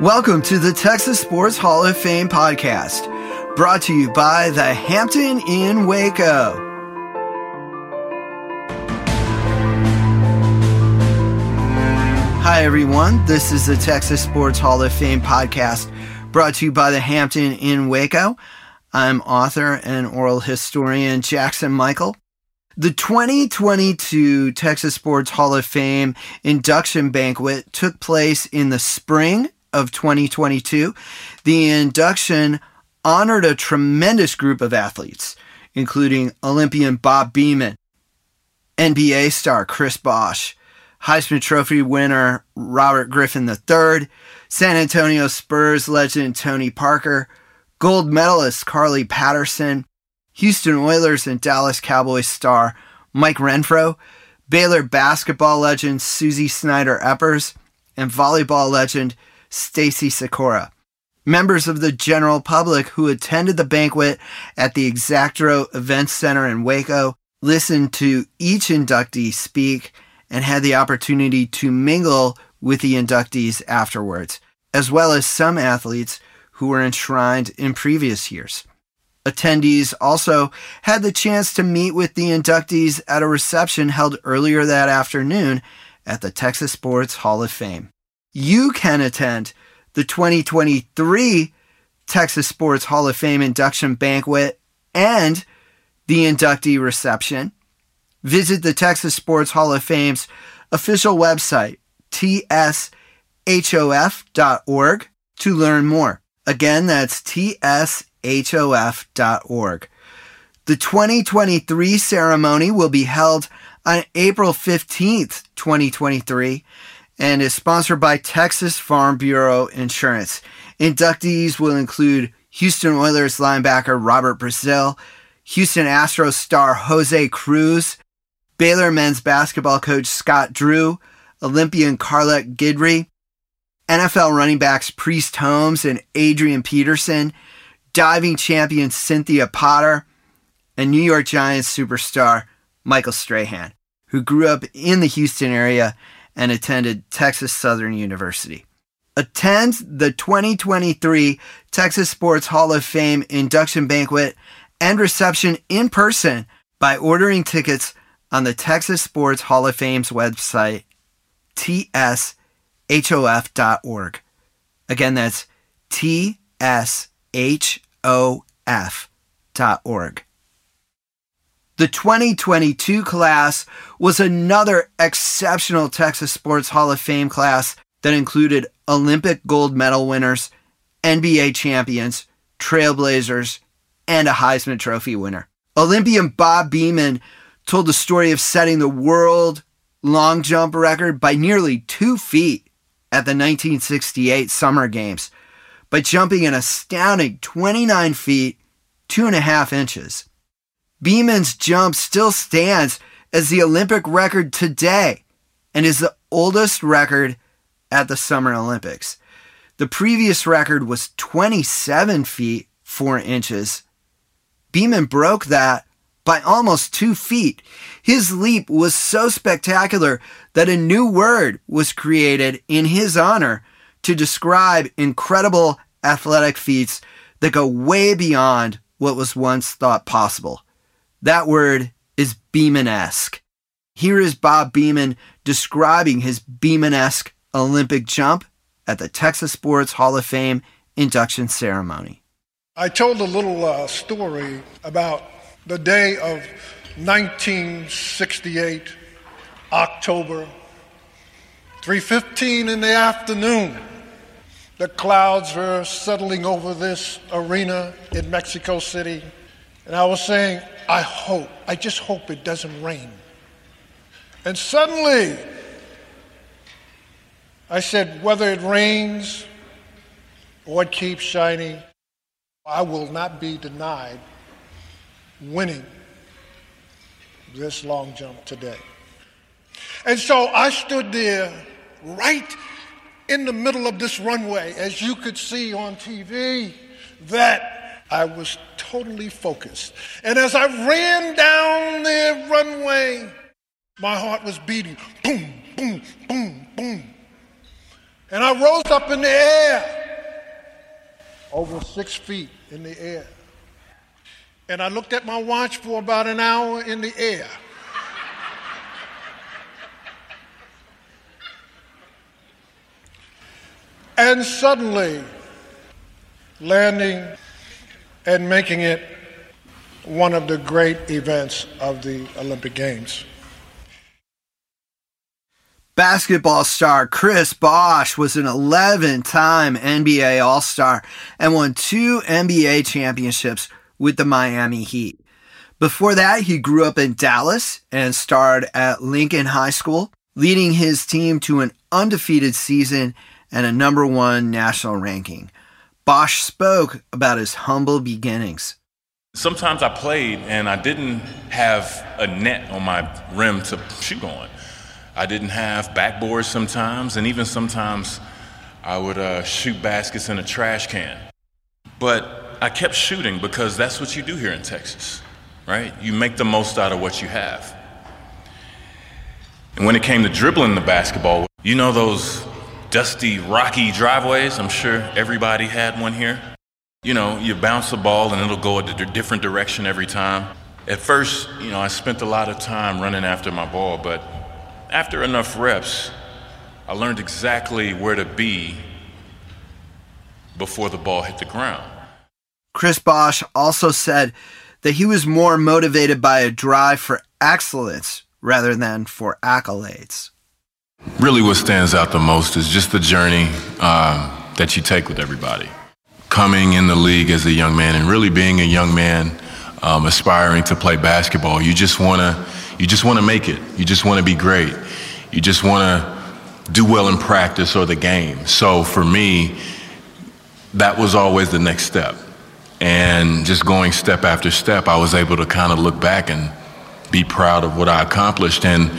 Welcome to the Texas Sports Hall of Fame podcast, brought to you by the Hampton Inn Waco. Hi, everyone. This is the Texas Sports Hall of Fame podcast, brought to you by the Hampton Inn Waco. I'm author and oral historian Jackson Michael. The 2022 Texas Sports Hall of Fame induction banquet took place in the spring of 2022, the induction honored a tremendous group of athletes, including Olympian Bob Beamon, NBA star Chris Bosh, Heisman Trophy winner Robert Griffin III, San Antonio Spurs legend Tony Parker, gold medalist Carly Patterson, Houston Oilers and Dallas Cowboys star Mike Renfro, Baylor basketball legend Suzie Snider Eppers, and volleyball legend Stacy Sykora. Members of the general public who attended the banquet at the Extraco Events Center in Waco listened to each inductee speak and had the opportunity to mingle with the inductees afterwards, as well as some athletes who were enshrined in previous years. Attendees also had the chance to meet with the inductees at a reception held earlier that afternoon at the Texas Sports Hall of Fame you can attend the 2023 Texas Sports Hall of Fame induction banquet and the inductee reception. Visit the Texas Sports Hall of Fame's official website, tshof.org, to learn more. Again, that's tshof.org. The 2023 ceremony will be held on April 15th, 2023 and is sponsored by Texas Farm Bureau Insurance. Inductees will include Houston Oilers linebacker Robert Brazile, Houston Astros star Jose Cruz, Baylor men's basketball coach Scott Drew, Olympian Carlette Guidry, NFL running backs Priest Holmes and Adrian Peterson, diving champion Cynthia Potter, and New York Giants superstar Michael Strahan, who grew up in the Houston area and attended Texas Southern University. Attend the 2023 Texas Sports Hall of Fame induction banquet and reception in person by ordering tickets on the Texas Sports Hall of Fame's website, tshof.org. Again, that's tshof.org. The 2022 class was another exceptional Texas Sports Hall of Fame class that included Olympic gold medal winners, NBA champions, trailblazers, and a Heisman Trophy winner. Olympian Bob Beamon told the story of setting the world long jump record by nearly two feet at the 1968 Summer Games by jumping an astounding 29 feet, two and a half inches. Beamon's jump still stands as the Olympic record today and is the oldest record at the Summer Olympics. The previous record was 27 feet 4 inches. Beamon broke that by almost 2 feet. His leap was so spectacular that a new word was created in his honor to describe incredible athletic feats that go way beyond what was once thought possible. That word is Beamon-esque. Here is Bob Beamon describing his Beamon-esque Olympic jump at the Texas Sports Hall of Fame induction ceremony. I told a little uh, story about the day of 1968, October, 3:15 in the afternoon. The clouds were settling over this arena in Mexico City, and I was saying, I hope, I just hope it doesn't rain. And suddenly, I said, whether it rains or it keeps shining, I will not be denied winning this long jump today. And so I stood there right in the middle of this runway, as you could see on TV, that I was totally focused. And as I ran down the runway, my heart was beating boom, boom, boom, boom. And I rose up in the air, over six feet in the air. And I looked at my watch for about an hour in the air. And suddenly, landing and making it one of the great events of the Olympic Games. Basketball star Chris Bosh was an 11 time NBA All Star and won two NBA championships with the Miami Heat. Before that, he grew up in Dallas and starred at Lincoln High School, leading his team to an undefeated season and a number one national ranking. Bosh spoke about his humble beginnings. Sometimes I played and I didn't have a net on my rim to shoot on. I didn't have backboards sometimes, and even sometimes I would uh, shoot baskets in a trash can. But I kept shooting because that's what you do here in Texas, right? You make the most out of what you have. And when it came to dribbling the basketball, you know those dusty, rocky driveways? I'm sure everybody had one here. You know, you bounce the ball and it'll go a different direction every time. At first, you know, I spent a lot of time running after my ball, but after enough reps, I learned exactly where to be before the ball hit the ground. Chris Bosh also said that he was more motivated by a drive for excellence rather than for accolades. Really, what stands out the most is just the journey um, that you take with everybody. Coming in the league as a young man and really being a young man um, aspiring to play basketball, you just want to you just want to make it. You just want to be great. You just want to do well in practice or the game. So for me, that was always the next step. And just going step after step, I was able to kind of look back and be proud of what I accomplished and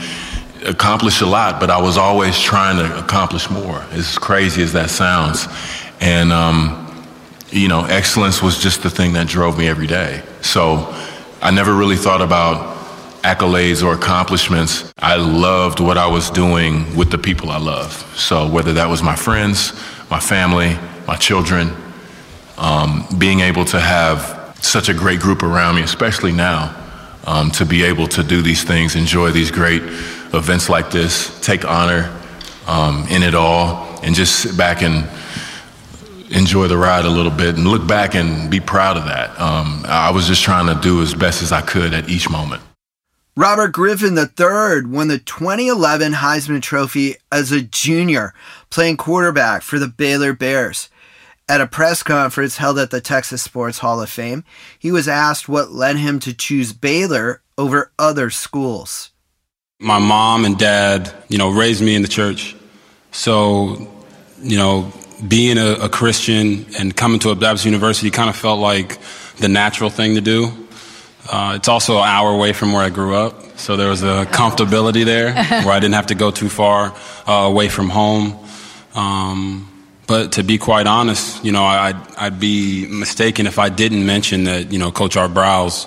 accomplish a lot, but I was always trying to accomplish more, as crazy as that sounds. And, um, you know, excellence was just the thing that drove me every day. So I never really thought about accolades or accomplishments. I loved what I was doing with the people I love. So whether that was my friends, my family, my children, um, being able to have such a great group around me, especially now, um, to be able to do these things, enjoy these great events like this, take honor um, in it all, and just sit back and enjoy the ride a little bit and look back and be proud of that. Um, I was just trying to do as best as I could at each moment. Robert Griffin III won the 2011 Heisman Trophy as a junior, playing quarterback for the Baylor Bears. At a press conference held at the Texas Sports Hall of Fame, he was asked what led him to choose Baylor over other schools. My mom and dad, you know, raised me in the church. So, you know, being a, a Christian and coming to a Baptist university kind of felt like the natural thing to do. Uh, it's also an hour away from where I grew up, so there was a comfortability there where I didn't have to go too far uh, away from home. Um, but to be quite honest, you know, I'd, I'd, be mistaken if I didn't mention that, you know, Coach Art Briles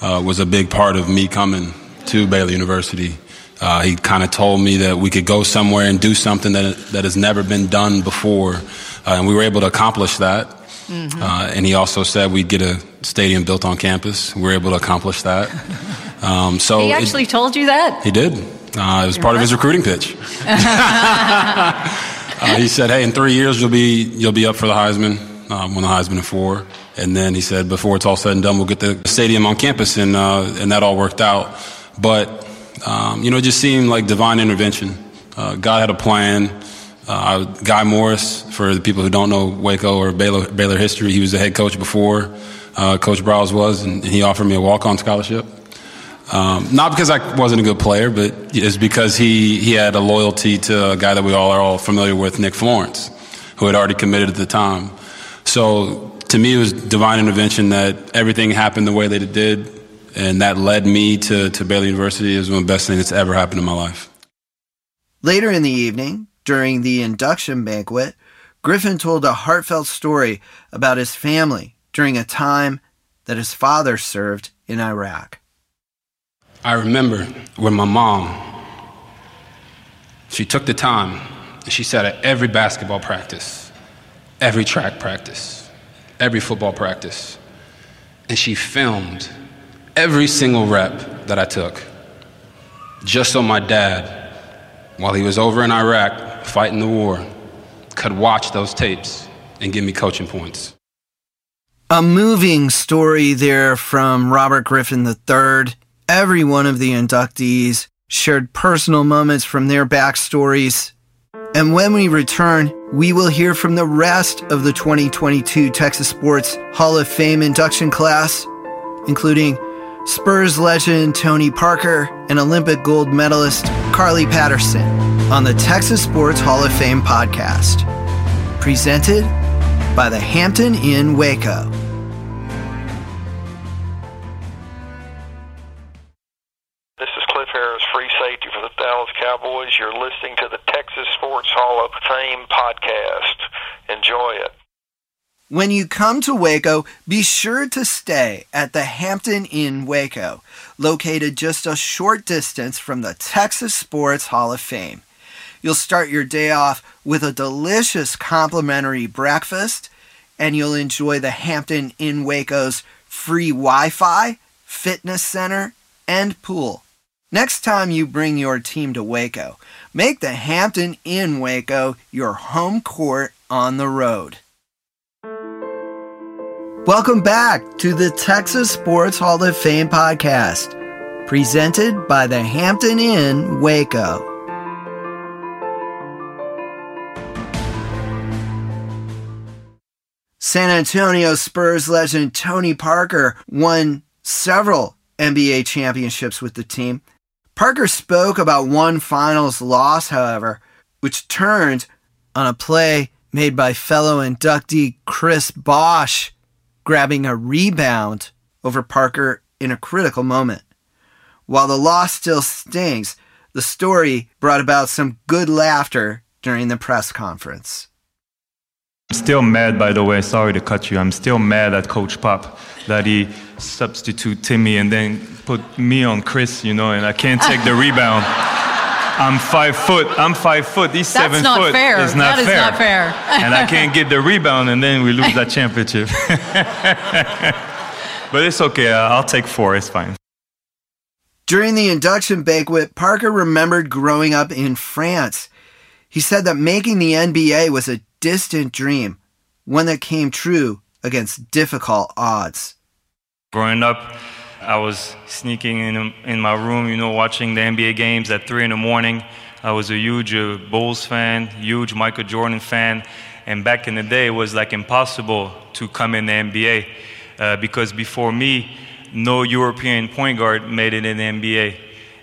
uh, was a big part of me coming to Baylor University. Uh, he kind of told me that we could go somewhere and do something that, that has never been done before, uh, and we were able to accomplish that. Mm-hmm. Uh, and he also said we'd get a stadium built on campus. We were able to accomplish that. Um, so he actually it, told you that. He did. Uh, it was You're part right. of his recruiting pitch. uh, he said, "Hey, in three years you'll be you'll be up for the Heisman. Um, won the Heisman in four. And then he said, before it's all said and done, we'll get the stadium on campus, and uh, and that all worked out. But um, you know, it just seemed like divine intervention. Uh, God had a plan. Uh, Guy Morriss, for the people who don't know Waco or Baylor, Baylor history, he was the head coach before uh, Coach Briles was, and, he offered me a walk-on scholarship. Um, not because I wasn't a good player, but it's because he, he had a loyalty to a guy that we all are all familiar with, Nick Florence, who had already committed at the time. So to me, it was divine intervention that everything happened the way that it did, and that led me to, to Baylor University. It was one of the best things that's ever happened in my life. Later in the evening, during the induction banquet, Griffin told a heartfelt story about his family during a time that his father served in Iraq. I remember when my mom, she took the time and She sat at every basketball practice, every track practice, every football practice. And she filmed every single rep that I took just so my dad, while he was over in Iraq fighting the war, could watch those tapes and give me coaching points. A moving story there from Robert Griffin III. Every one of the inductees shared personal moments from their backstories. And when we return, we will hear from the rest of the 2022 Texas Sports Hall of Fame induction class, including Spurs legend Tony Parker and Olympic gold medalist Carly Patterson on the Texas Sports Hall of Fame podcast. Presented by the Hampton Inn Waco. This is Cliff Harris, free safety for the Dallas Cowboys. You're listening to the Texas Sports Hall of Fame podcast. Enjoy it. When you come to Waco, be sure to stay at the Hampton Inn Waco, located just a short distance from the Texas Sports Hall of Fame. You'll start your day off with a delicious complimentary breakfast, and you'll enjoy the Hampton Inn Waco's free Wi Fi, fitness center, and pool. Next time you bring your team to Waco, make the Hampton Inn Waco your home court on the road. Welcome back to the Texas Sports Hall of Fame podcast, presented by the Hampton Inn Waco. San Antonio Spurs legend Tony Parker won several NBA championships with the team. Parker spoke about one finals loss, however, which turned on a play made by fellow inductee Chris Bosh grabbing a rebound over Parker in a critical moment. While the loss still stings, the story brought about some good laughter during the press conference. I'm still mad, by the way. Sorry to cut you. I'm still mad at Coach Pop that he substitute Timmy and then put me on Chris, you know, and I can't take the rebound. I'm five foot. I'm five foot. He's That's seven not foot. Fair. It's not that fair. That is not fair. and I can't get the rebound, and then we lose that championship. but it's okay. Uh, I'll take four. It's fine. During the induction banquet, Parker remembered growing up in France. He said that making the NBA was a distant dream, one that came true against difficult odds. Growing up, I was sneaking in, in my room, you know, watching the NBA games at 3 in the morning. I was a huge uh, Bulls fan, huge Michael Jordan fan. And back in the day, it was like impossible to come in the NBA uh, because before me, no European point guard made it in the NBA.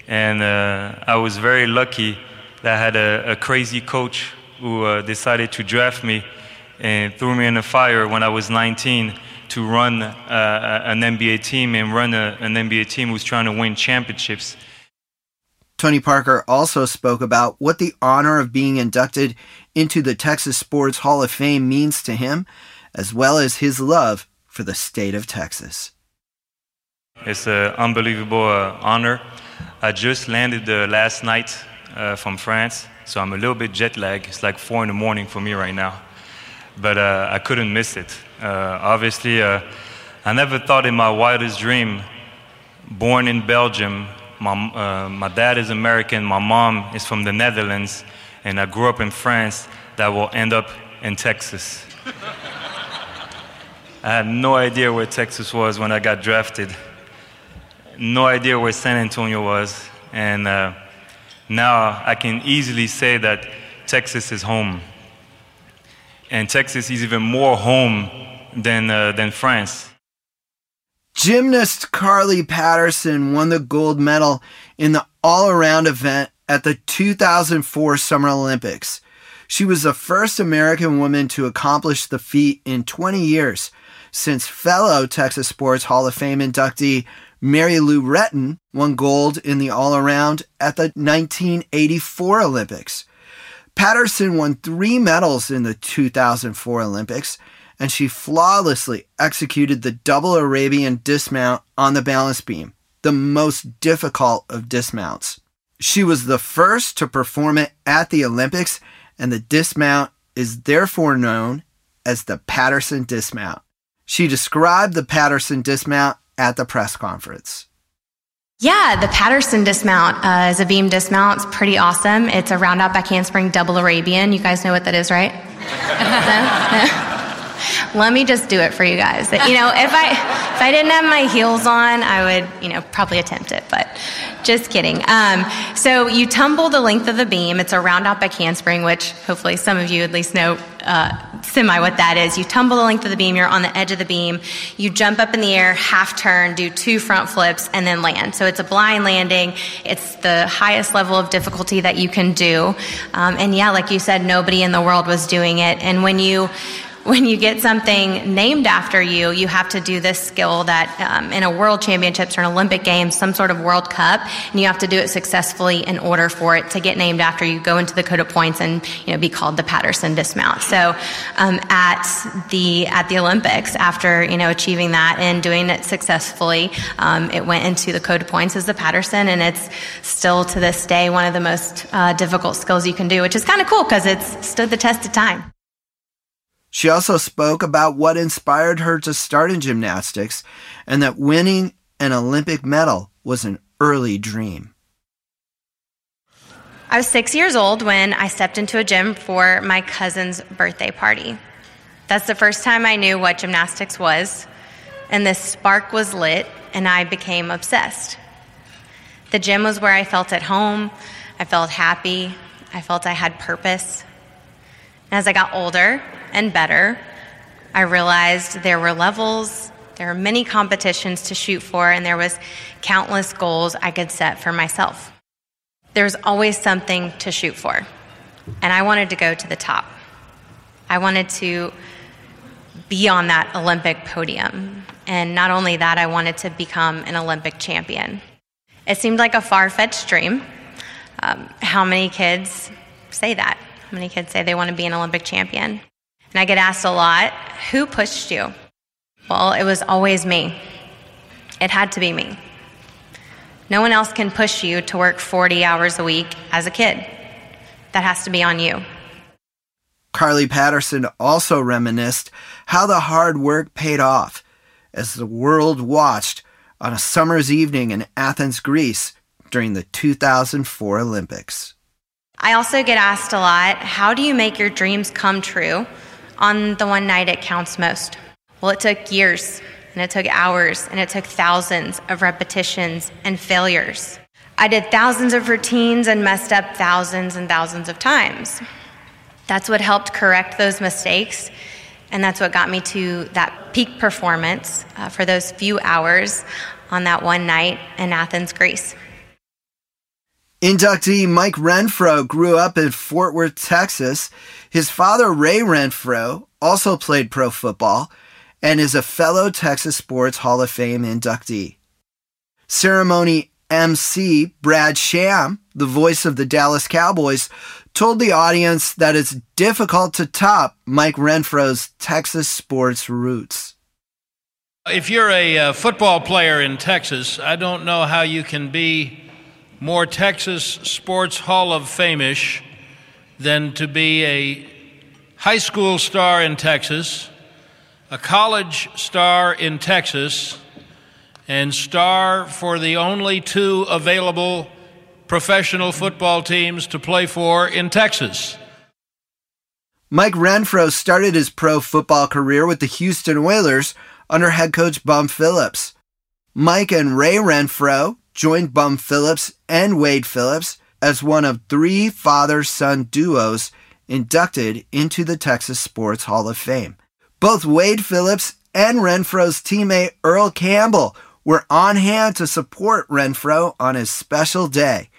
And uh, I was very lucky that I had a, a crazy coach who uh, decided to draft me and threw me in the fire when I was 19 to run uh, an NBA team and run a, an NBA team who's trying to win championships. Tony Parker also spoke about what the honor of being inducted into the Texas Sports Hall of Fame means to him, as well as his love for the state of Texas. It's an unbelievable uh, honor. I just landed uh, last night uh, from France, so I'm a little bit jet lagged. It's like four in the morning for me right now, but uh, I couldn't miss it. Uh, obviously, uh, I never thought in my wildest dream, born in Belgium, my, my dad is American, my mom is from the Netherlands, and I grew up in France, that will end up in Texas. I had no idea where Texas was when I got drafted no idea where San Antonio was, and uh, now I can easily say that Texas is home. And Texas is even more home than, uh, than France. Gymnast Carly Patterson won the gold medal in the all around event at the 2004 Summer Olympics. She was the first American woman to accomplish the feat in 20 years since fellow Texas Sports Hall of Fame inductee Mary Lou Retton won gold in the all around at the 1984 Olympics. Patterson won three medals in the 2004 Olympics, and she flawlessly executed the double Arabian dismount on the balance beam, the most difficult of dismounts. She was the first to perform it at the Olympics and the dismount is therefore known as the Patterson dismount. She described the Patterson dismount at the press conference. Yeah, the Patterson dismount uh, is a beam dismount. It's pretty awesome. It's a round out back handspring double Arabian. You guys know what that is, right? Let me just do it for you guys. You know, if I if I didn't have my heels on, I would, you know, probably attempt it, but just kidding. Um, so you tumble the length of the beam. It's a round out back handspring, which hopefully some of you at least know uh, semi what that is. You tumble the length of the beam. You're on the edge of the beam. You jump up in the air, half turn, do two front flips, and then land. So it's a blind landing. It's the highest level of difficulty that you can do. Um, and yeah, like you said, nobody in the world was doing it. And when you when you get something named after you, you have to do this skill that um, in a world championships or an Olympic games, some sort of World Cup, and you have to do it successfully in order for it to get named after you. Go into the code of points and you know be called the Patterson dismount. So um, at the at the Olympics, after you know achieving that and doing it successfully, um, it went into the code of points as the Patterson, and it's still to this day one of the most uh, difficult skills you can do, which is kind of cool because it's stood the test of time. She also spoke about what inspired her to start in gymnastics and that winning an Olympic medal was an early dream. I was six years old when I stepped into a gym for my cousin's birthday party. That's the first time I knew what gymnastics was, and this spark was lit, and I became obsessed. The gym was where I felt at home, I felt happy, I felt I had purpose. As I got older, and better. I realized there were levels, there were many competitions to shoot for, and there was countless goals I could set for myself. There was always something to shoot for, and I wanted to go to the top. I wanted to be on that Olympic podium. And not only that, I wanted to become an Olympic champion. It seemed like a far fetched dream. Um, how many kids say that? How many kids say they want to be an Olympic champion? And I get asked a lot, who pushed you? Well, it was always me. It had to be me. No one else can push you to work 40 hours a week as a kid. That has to be on you. Carly Patterson also reminisced how the hard work paid off as the world watched on a summer's evening in Athens, Greece during the 2004 Olympics. I also get asked a lot how do you make your dreams come true on the one night it counts most? Well, it took years, and it took hours, and it took thousands of repetitions and failures. I did thousands of routines and messed up thousands and thousands of times. That's what helped correct those mistakes, and that's what got me to that peak performance uh, for those few hours on that one night in Athens, Greece. Inductee Mike Renfro grew up in Fort Worth, Texas. His father, Ray Renfro, also played pro football and is a fellow Texas Sports Hall of Fame inductee. Ceremony MC Brad Sham, the voice of the Dallas Cowboys, told the audience that it's difficult to top Mike Renfro's Texas sports roots. If you're a uh, football player in Texas, I don't know how you can be more Texas Sports Hall of Fame-ish than to be a high school star in Texas, a college star in Texas, and star for the only two available professional football teams to play for in Texas. Mike Renfro started his pro football career with the Houston Oilers under head coach Bum Phillips. Mike and Ray Renfro joined Bum Phillips and Wade Phillips as one of three father son duos inducted into the Texas Sports Hall of Fame. Both Wade Phillips and Renfro's teammate Earl Campbell were on hand to support Renfro on his special day.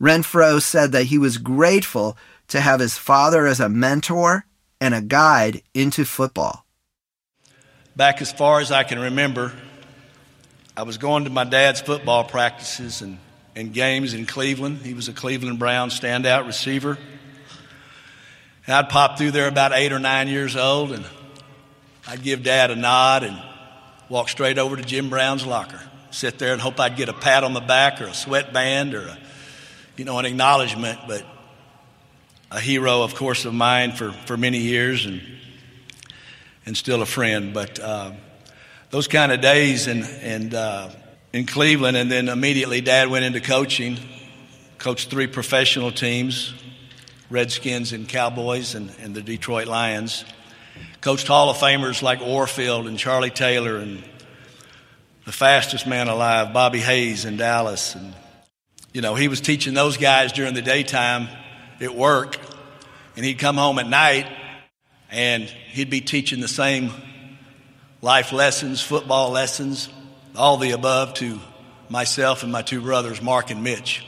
Renfro said that he was grateful to have his father as a mentor and a guide into football. Back as far as I can remember, I was going to my dad's football practices and, and games in Cleveland. He was a Cleveland Brown standout receiver. And I'd pop through there about eight or nine years old, and I'd give dad a nod and walk straight over to Jim Brown's locker. Sit there and hope I'd get a pat on the back or a sweatband or a, you know, an acknowledgement. But a hero, of course, of mine for, for many years and, and still a friend. But uh, those kind of days and, and uh, in Cleveland, and then immediately dad went into coaching, coached three professional teams Redskins and Cowboys and, and the Detroit Lions. Coached Hall of Famers like Warfield and Charlie Taylor and the fastest man alive, Bobby Hayes in Dallas. And, you know, he was teaching those guys during the daytime at work, and he'd come home at night and he'd be teaching the same life lessons, football lessons, all the above to myself and my two brothers, Mark and Mitch.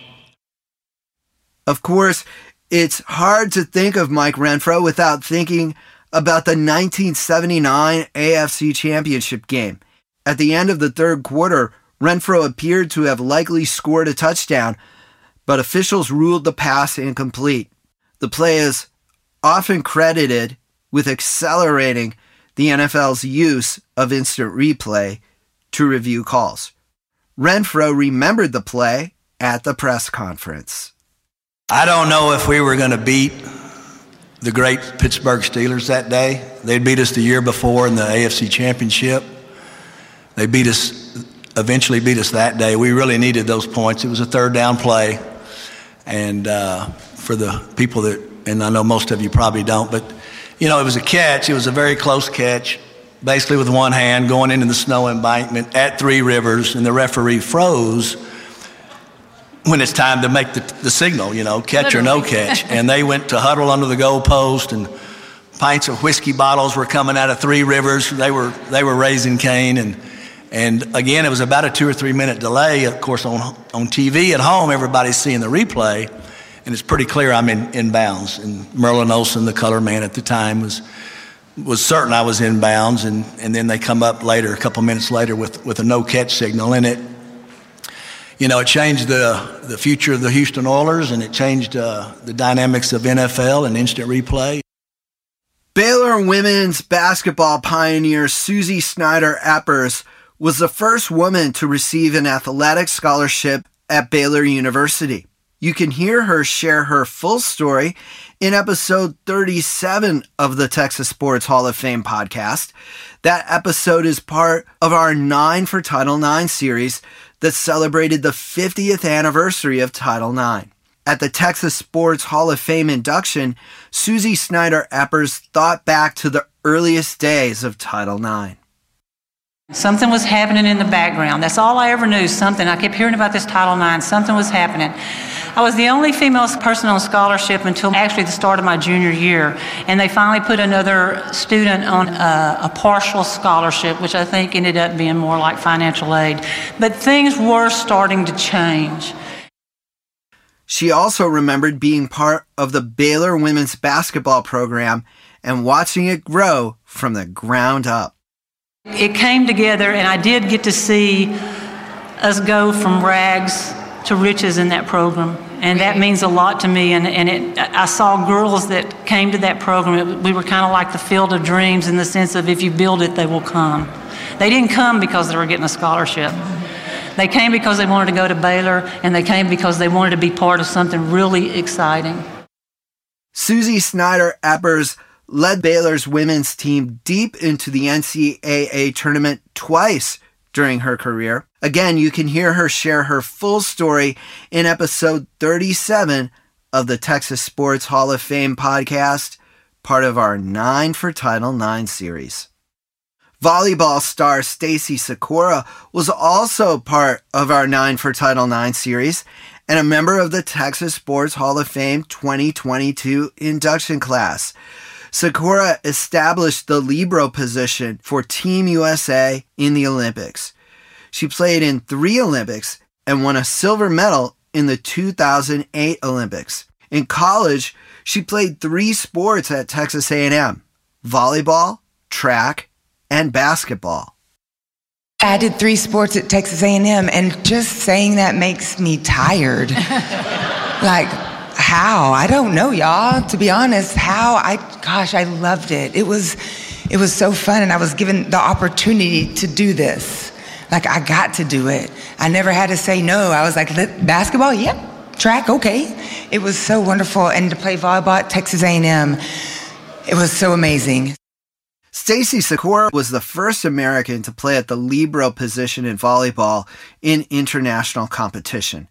Of course, it's hard to think of Mike Renfro without thinking about the 1979 AFC Championship game. At the end of the third quarter, Renfro appeared to have likely scored a touchdown, but officials ruled the pass incomplete. The play is often credited with accelerating the NFL's use of instant replay to review calls. Renfro remembered the play at the press conference. I don't know if we were going to beat the great Pittsburgh Steelers that day. They'd beat us the year before in the AFC Championship. They beat us, eventually beat us that day. We really needed those points. It was a third down play. And uh, for the people that, and I know most of you probably don't, but you know, it was a catch. It was a very close catch, basically with one hand going into the snow embankment at Three Rivers, and the referee froze when it's time to make the, the signal, you know, catch Literally. or no catch. and they went to huddle under the goalpost, and pints of whiskey bottles were coming out of Three Rivers. They were they were raising Cain, and and again, it was about a two or three minute delay. Of course, on on TV at home, everybody's seeing the replay, and it's pretty clear I'm in, in bounds. And Merlin Olsen, the color man at the time, was was certain I was in bounds, and, and then they come up later, a couple minutes later, with, with a no catch signal, and it you know, it changed the, the future of the Houston Oilers and it changed uh, the dynamics of NFL and instant replay. Baylor women's basketball pioneer Suzie Snider Eppers was the first woman to receive an athletic scholarship at Baylor University. You can hear her share her full story in episode 37 of the Texas Sports Hall of Fame podcast. That episode is part of our Nine for Title IX series that celebrated the 50th anniversary of Title IX. At the Texas Sports Hall of Fame induction, Suzie Snider Eppers thought back to the earliest days of Title IX. Something was happening in the background. That's all I ever knew. Something. I kept hearing about this Title IX. Something was happening. I was the only female person on scholarship until actually the start of my junior year. And they finally put another student on a, a partial scholarship, which I think ended up being more like financial aid. But things were starting to change. She also remembered being part of the Baylor women's basketball program and watching it grow from the ground up. It came together, and I did get to see us go from rags to riches in that program. And that means a lot to me. And, and it, I saw girls that came to that program. It, we were kind of like the field of dreams in the sense of if you build it, they will come. They didn't come because they were getting a scholarship. They came because they wanted to go to Baylor, and they came because they wanted to be part of something really exciting. Suzie Snider Eppers led Baylor's women's team deep into the NCAA tournament twice during her career. Again, you can hear her share her full story in episode 37 of the Texas Sports Hall of Fame podcast, part of our 9 for Title 9 series. Volleyball star Stacy Sykora was also part of our 9 for Title 9 series and a member of the Texas Sports Hall of Fame 2022 induction class. Sykora established the Libero position for Team USA in the Olympics. She played in three Olympics and won a silver medal in the 2008 Olympics. In college, she played three sports at Texas A&M: volleyball, track, and basketball. I did three sports at Texas A&M and just saying that makes me tired. like how? I don't know, y'all. To be honest, how? I gosh, I loved it. It was it was so fun and I was given the opportunity to do this. Like I got to do it. I never had to say no. I was like, basketball, yep. Track, okay. It was so wonderful. And to play volleyball at Texas A&M, it was so amazing. Stacy Sykora was the first American to play at the libero position in volleyball in international competition.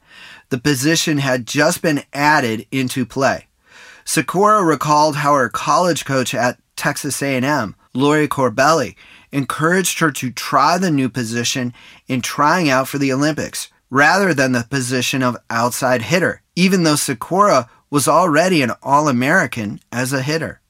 The position had just been added into play. Sykora recalled how her college coach at Texas A&M, Laurie Corbelli, encouraged her to try the new position in trying out for the Olympics rather than the position of outside hitter, even though Sykora was already an All-American as a hitter.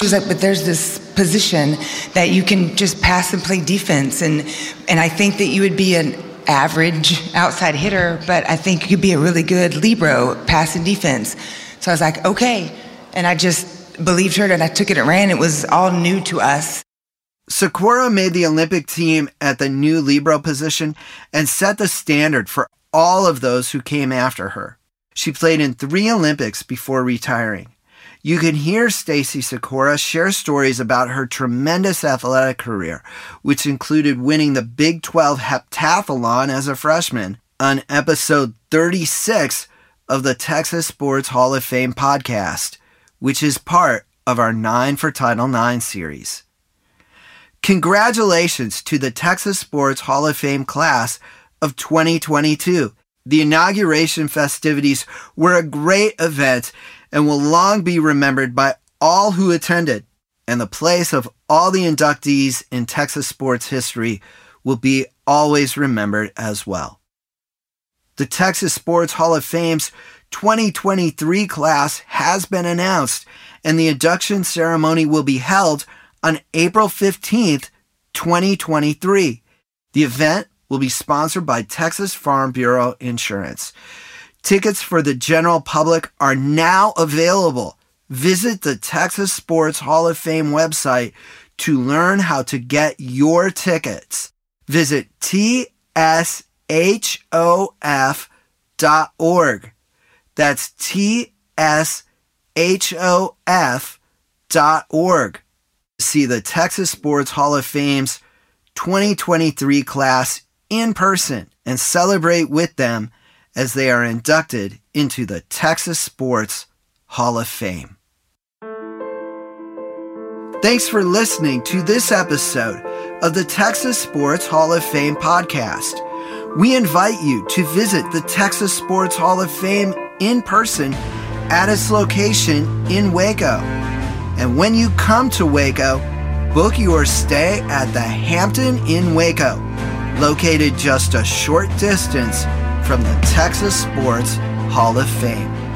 She's like, but there's this position that you can just pass and play defense, and and I think that you would be an average outside hitter, but I think you could be a really good libero, pass and defense. So I was like, okay, and I just believed her, and I took it and ran. It was all new to us. Sykora made the Olympic team at the new libero position and set the standard for all of those who came after her. She played in three Olympics before retiring. You can hear Stacy Sykora share stories about her tremendous athletic career, which included winning the Big 12 heptathlon as a freshman on episode 36 of the Texas Sports Hall of Fame podcast, which is part of our 9 for Title IX series. Congratulations to the Texas Sports Hall of Fame class of 2022. The inauguration festivities were a great event and will long be remembered by all who attended. And the place of all the inductees in Texas sports history will be always remembered as well. The Texas Sports Hall of Fame's 2023 class has been announced, and the induction ceremony will be held on April 15th, 2023. The event will be sponsored by Texas Farm Bureau Insurance. Tickets for the general public are now available. Visit the Texas Sports Hall of Fame website to learn how to get your tickets. Visit tshof.org. That's tshof.org. See the Texas Sports Hall of Fame's 2023 class in person and celebrate with them as they are inducted into the Texas Sports Hall of Fame. Thanks for listening to this episode of the Texas Sports Hall of Fame podcast. We invite you to visit the Texas Sports Hall of Fame in person at its location in Waco. And when you come to Waco, book your stay at the Hampton Inn Waco, located just a short distance from the Texas Sports Hall of Fame.